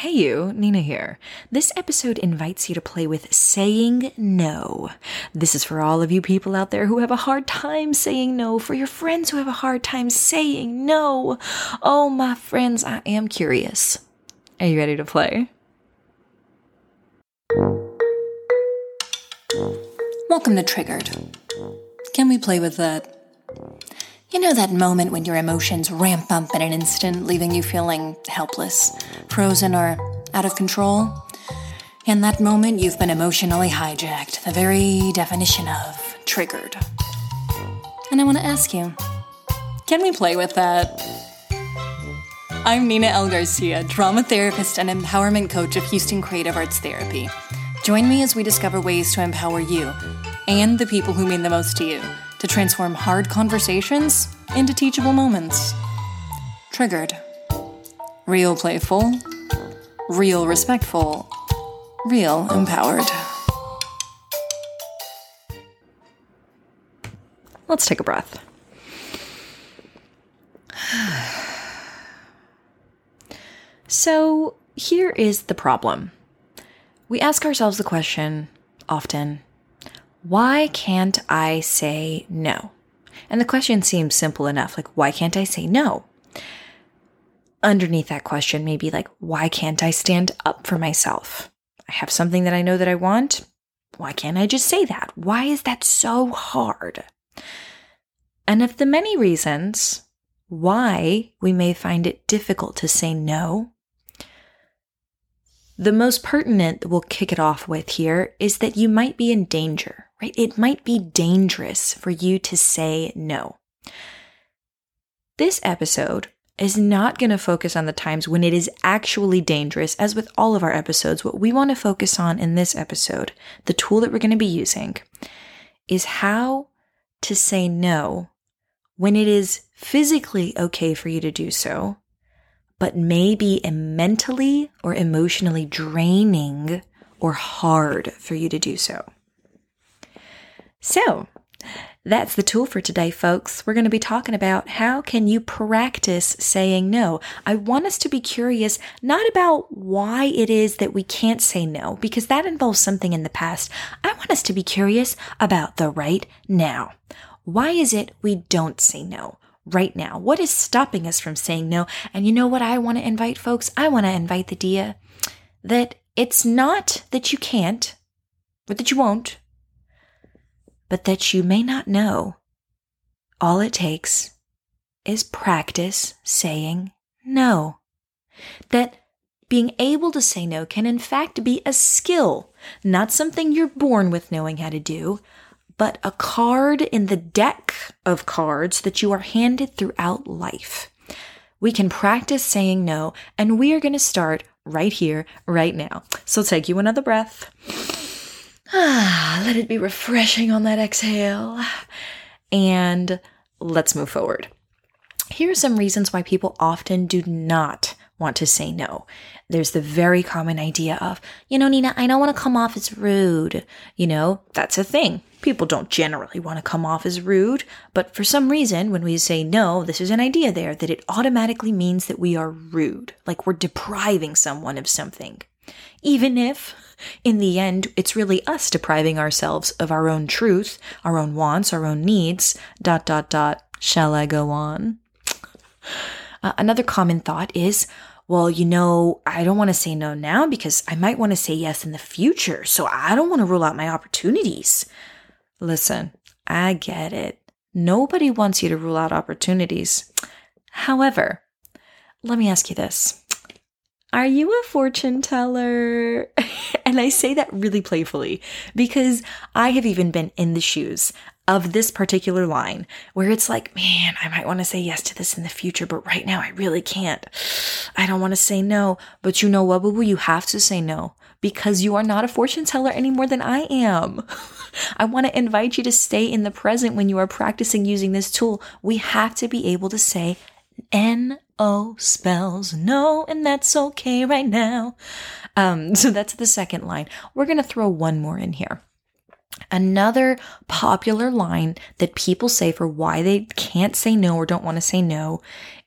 Hey, you, Nina here. This episode invites you to play with saying no. This is for all of you people out there who have a hard time saying no, for your friends who have a hard time saying no. Oh, my friends, I am curious. Are you ready to play? Welcome to Triggered. Can we play with that? You know that moment when your emotions ramp up in an instant, leaving you feeling helpless, frozen, or out of control? In that moment, you've been emotionally hijacked, the very definition of triggered. And I want to ask you can we play with that? I'm Nina L. Garcia, drama therapist and empowerment coach of Houston Creative Arts Therapy. Join me as we discover ways to empower you and the people who mean the most to you to transform hard conversations into teachable moments. Triggered. Real playful, real respectful, real empowered. Let's take a breath. So, here is the problem. We ask ourselves the question often why can't I say no? And the question seems simple enough like, why can't I say no? Underneath that question, maybe like, why can't I stand up for myself? I have something that I know that I want. Why can't I just say that? Why is that so hard? And of the many reasons why we may find it difficult to say no, the most pertinent that we'll kick it off with here is that you might be in danger, right? It might be dangerous for you to say no. This episode is not going to focus on the times when it is actually dangerous, as with all of our episodes. What we want to focus on in this episode, the tool that we're going to be using, is how to say no when it is physically okay for you to do so, but may be mentally or emotionally draining or hard for you to do so. So, that's the tool for today, folks. We're going to be talking about how can you practice saying no. I want us to be curious not about why it is that we can't say no, because that involves something in the past. I want us to be curious about the right now. Why is it we don't say no? right now? What is stopping us from saying no? And you know what I want to invite folks? I want to invite the idea that it's not that you can't or that you won't, but that you may not know. All it takes is practice saying no. That being able to say no can in fact be a skill, not something you're born with knowing how to do, but a card in the deck of cards that you are handed throughout life. We can practice saying no, and we are going to start right here, right now. So take you another breath. Ah, let it be refreshing on that exhale. And let's move forward. Here are some reasons why people often do not want to say no. There's the very common idea of, you know, Nina, I don't want to come off as rude. You know, that's a thing. People don't generally want to come off as rude, but for some reason, when we say no, this is an idea there that it automatically means that we are rude, like we're depriving someone of something. Even if, in the end, it's really us depriving ourselves of our own truth, our own wants, our own needs, dot, dot, dot. Shall I go on? Uh, another common thought is, well, you know, I don't want to say no now because I might want to say yes in the future. So I don't want to rule out my opportunities. Listen, I get it. Nobody wants you to rule out opportunities. However, let me ask you this. Are you a fortune teller? and I say that really playfully because I have even been in the shoes of this particular line where it's like, man, I might want to say yes to this in the future, but right now I really can't. I don't want to say no, but you know what, boo boo? You have to say no because you are not a fortune teller any more than I am. I want to invite you to stay in the present when you are practicing using this tool. We have to be able to say N O spells no, and that's okay right now. Um, so that's the second line. We're going to throw one more in here. Another popular line that people say for why they can't say no or don't want to say no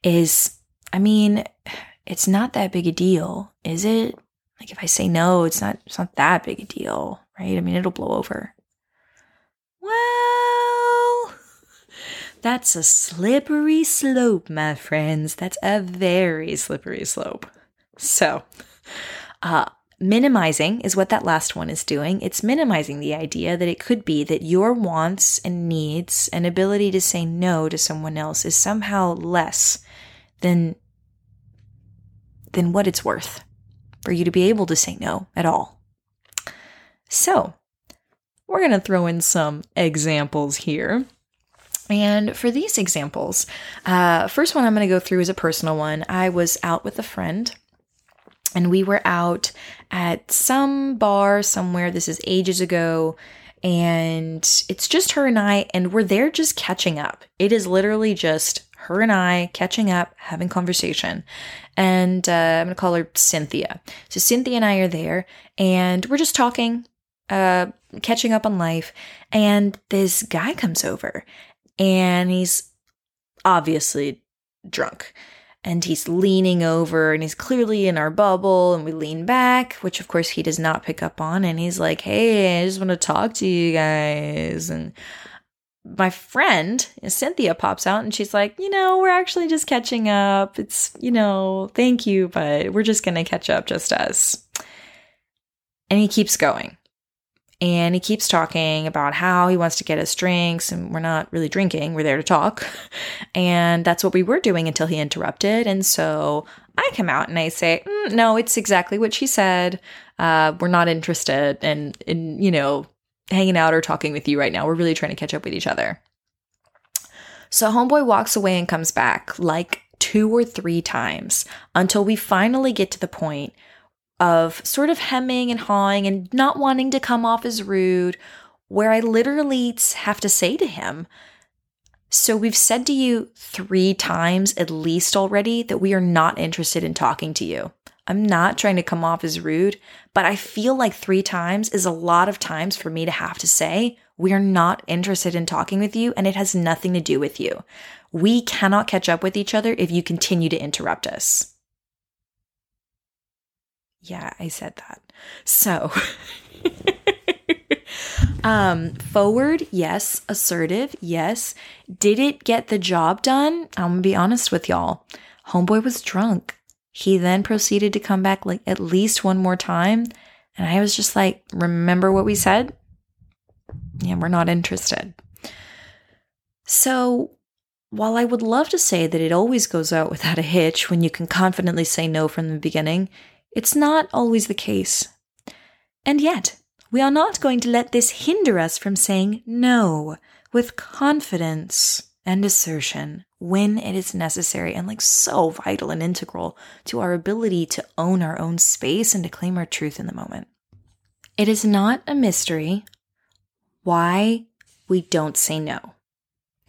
is, I mean, it's not that big a deal, is it? Like if I say no, it's not it's not that big a deal, right? I mean, it'll blow over. Well, that's a slippery slope, my friends. That's a very slippery slope. So, uh, minimizing is what that last one is doing. It's minimizing the idea that it could be that your wants and needs and ability to say no to someone else is somehow less than than what it's worth for you to be able to say no at all. So, we're going to throw in some examples here. And for these examples, uh, first one I'm going to go through is a personal one. I was out with a friend and we were out at some bar somewhere. This is ages ago. And it's just her and I, and we're there just catching up. It is literally just her and I catching up, having conversation. And uh, I'm going to call her Cynthia. So Cynthia and I are there, and we're just talking, uh, catching up on life. And this guy comes over, and he's obviously drunk. And he's leaning over and he's clearly in our bubble and we lean back which of course he does not pick up on. And he's like hey i just want to talk to you guys. And my friend cynthia pops out and she's like you know we're actually just catching up. It's you know thank you but we're just gonna catch up just us and he keeps going and he keeps talking about how he wants to get us drinks, and we're not really drinking, we're there to talk. And that's what we were doing until he interrupted. And so I come out and I say, mm, No, it's exactly what she said. Uh, we're not interested in, in, you know, hanging out or talking with you right now. We're really trying to catch up with each other. So Homeboy walks away and comes back like two or three times until we finally get to the point of sort of hemming and hawing and not wanting to come off as rude, where I literally have to say to him, So we've said to you three times at least already that we are not interested in talking to you. I'm not trying to come off as rude, but I feel like three times is a lot of times for me to have to say, we are not interested in talking with you, and it has nothing to do with you. We cannot catch up with each other if you continue to interrupt us. Yeah, I said that. So, um, forward, yes. Assertive, yes. Did it get the job done? I'm gonna be honest with y'all. Homeboy was drunk. He then proceeded to come back like at least one more time. And I was just like, remember what we said? Yeah, we're not interested. So, while I would love to say that it always goes out without a hitch when you can confidently say no from the beginning, it's not always the case. And yet, we are not going to let this hinder us from saying no with confidence and assertion when it is necessary and like so vital and integral to our ability to own our own space and to claim our truth in the moment. It is not a mystery why we don't say no.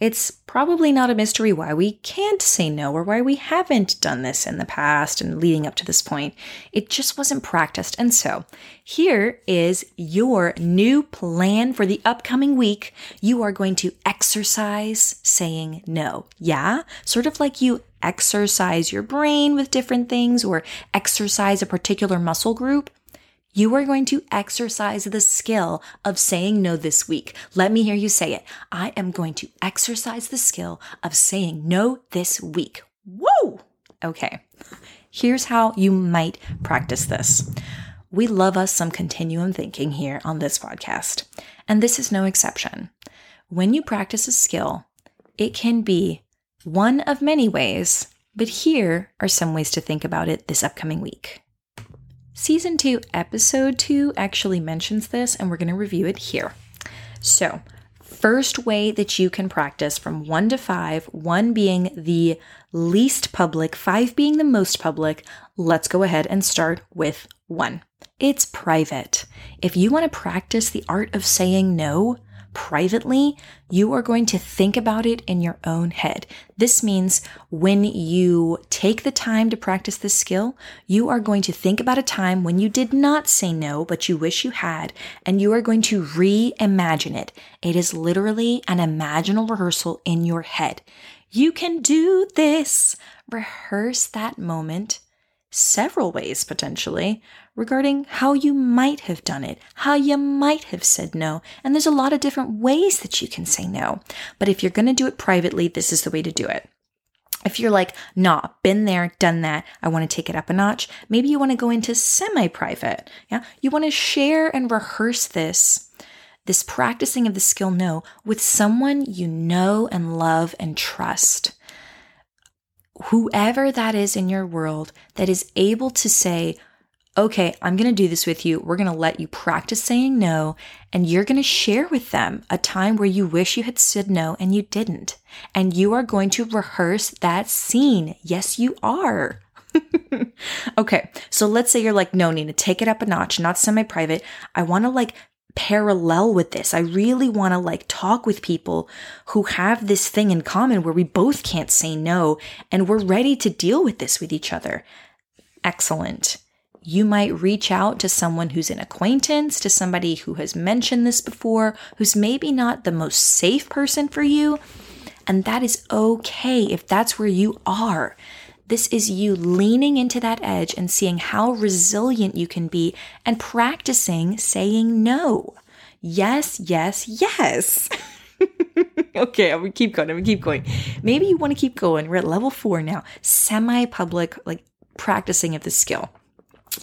It's probably not a mystery why we can't say no or why we haven't done this in the past and leading up to this point. It just wasn't practiced. And so, here is your new plan for the upcoming week. You are going to exercise saying no. Yeah? Sort of like you exercise your brain with different things or exercise a particular muscle group. You are going to exercise the skill of saying no this week. Let me hear you say it. I am going to exercise the skill of saying no this week. Whoa! Okay. Here's how you might practice this. We love us some continuum thinking here on this podcast, and this is no exception. When you practice a skill, it can be one of many ways, but here are some ways to think about it this upcoming week. Season 2, Episode 2 actually mentions this, and we're going to review it here. So, first way that you can practice from 1 to 5, 1 being the least public, 5 being the most public, let's go ahead and start with 1. It's private. If you want to practice the art of saying no, privately, you are going to think about it in your own head. This means when you take the time to practice this skill, you are going to think about a time when you did not say no, but you wish you had, and you are going to reimagine it. It is literally an imaginal rehearsal in your head. You can do this. Rehearse that moment several ways potentially regarding how you might have done it, how you might have said no. And there's a lot of different ways that you can say no. But if you're going to do it privately, this is the way to do it. If you're like, nah, been there, done that, I want to take it up a notch, maybe you want to go into semi private. Yeah. You want to share and rehearse this, this practicing of the skill no with someone you know and love and trust whoever that is in your world that is able to say, okay, I'm going to do this with you. We're going to let you practice saying no, and you're going to share with them a time where you wish you had said no and you didn't. And you are going to rehearse that scene. Yes, you are. okay, so let's say you're like, no, Nina, take it up a notch, not semi private. I want to like parallel with this. I really want to like talk with people who have this thing in common where we both can't say no and we're ready to deal with this with each other. Excellent. You might reach out to someone who's an acquaintance, to somebody who has mentioned this before, who's maybe not the most safe person for you. And that is okay if that's where you are. This is you leaning into that edge and seeing how resilient you can be and practicing saying no. Yes, yes, yes. okay, I'm gonna keep going. I'm gonna keep going. Maybe you want to keep going. We're at level four now, semi public, like practicing of the skill.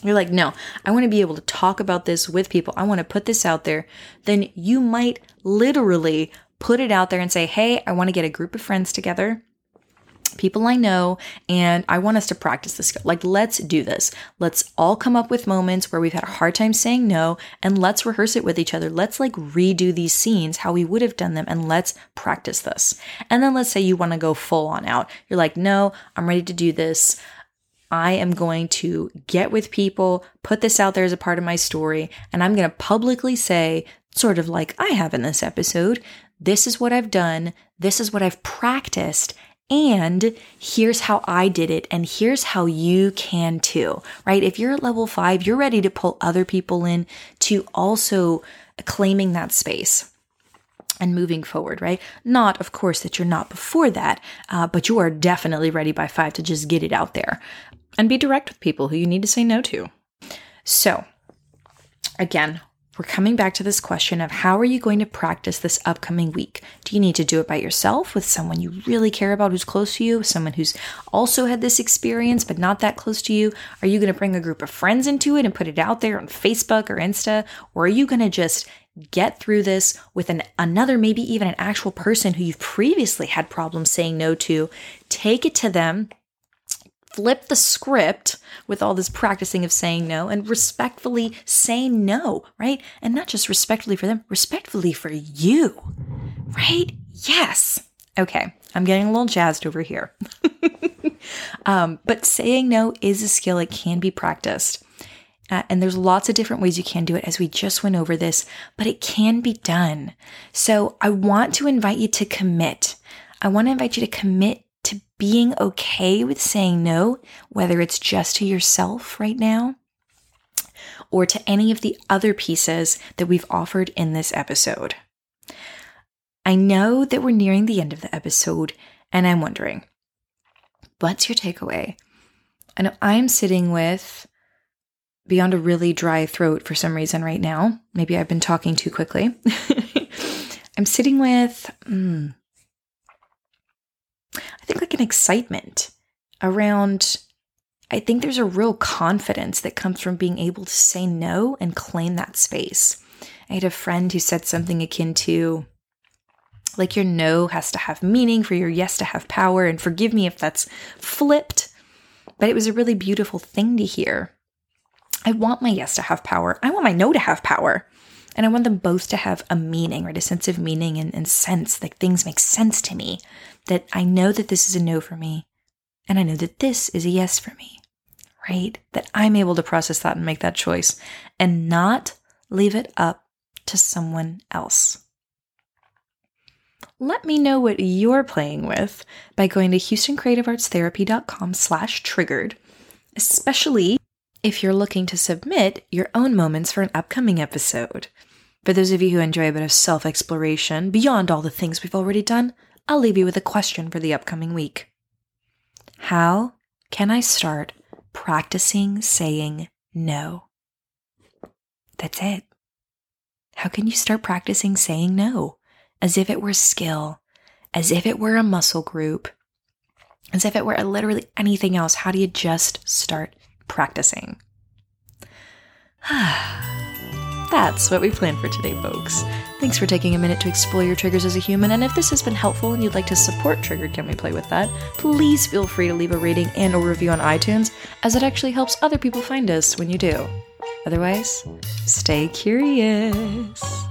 You're like, no, I want to be able to talk about this with people. I want to put this out there. Then you might literally put it out there and say, hey, I want to get a group of friends together people I know, and I want us to practice this. Like, let's do this. Let's all come up with moments where we've had a hard time saying no, and let's rehearse it with each other. Let's like redo these scenes how we would have done them, and let's practice this. And then let's say you want to go full on out. You're like, no, I'm ready to do this. I am going to get with people, put this out there as a part of my story, and I'm going to publicly say, sort of like I have in this episode, this is what I've done, this is what I've practiced, and here's how I did it, and here's how you can too, right? If you're at level five, you're ready to pull other people in to also claiming that space and moving forward, right? Not, of course, that you're not before that, uh, but you are definitely ready by five to just get it out there and be direct with people who you need to say no to. So, again, we're coming back to this question of how are you going to practice this upcoming week? Do you need to do it by yourself with someone you really care about who's close to you, someone who's also had this experience but not that close to you? Are you going to bring a group of friends into it and put it out there on Facebook or Insta? Or are you going to just get through this with an another maybe even an actual person who you've previously had problems saying no to, take it to them flip the script with all this practicing of saying no and respectfully say no, right? And not just respectfully for them, respectfully for you, right? Yes. Okay, I'm getting a little jazzed over here. um, but saying no is a skill, it can be practiced. Uh, and there's lots of different ways you can do it as we just went over this, but it can be done. So I want to invite you to commit. I want to invite you to commit to being okay with saying no, whether it's just to yourself right now or to any of the other pieces that we've offered in this episode. I know that we're nearing the end of the episode, and I'm wondering, what's your takeaway? I know I'm sitting with beyond a really dry throat for some reason right now. Maybe I've been talking too quickly. I'm sitting with mm, think like an excitement around I think there's a real confidence that comes from being able to say no and claim that space. I had a friend who said something akin to, like, your no has to have meaning for your yes to have power. And forgive me if that's flipped, but it was a really beautiful thing to hear. I want my yes to have power. I want my no to have power. And I want them both to have a meaning, right? A sense of meaning and, and sense, like things make sense to me that I know that this is a no for me, and I know that this is a yes for me, right? That I'm able to process that and make that choice and not leave it up to someone else. Let me know what you're playing with by going to houstoncreativeartstherapy.com slash triggered, especially if you're looking to submit your own moments for an upcoming episode. For those of you who enjoy a bit of self exploration beyond all the things we've already done, I'll leave you with a question for the upcoming week. How can I start practicing saying no. That's it. How can you start practicing saying no as if it were skill, as if it were a muscle group, as if it were literally anything else? How do you just start practicing? That's what we planned for today, folks. Thanks for taking a minute to explore your triggers as a human, and if this has been helpful and you'd like to support Triggered Can We Play With That, please feel free to leave a rating and a review on iTunes, as it actually helps other people find us when you do. Otherwise, stay curious.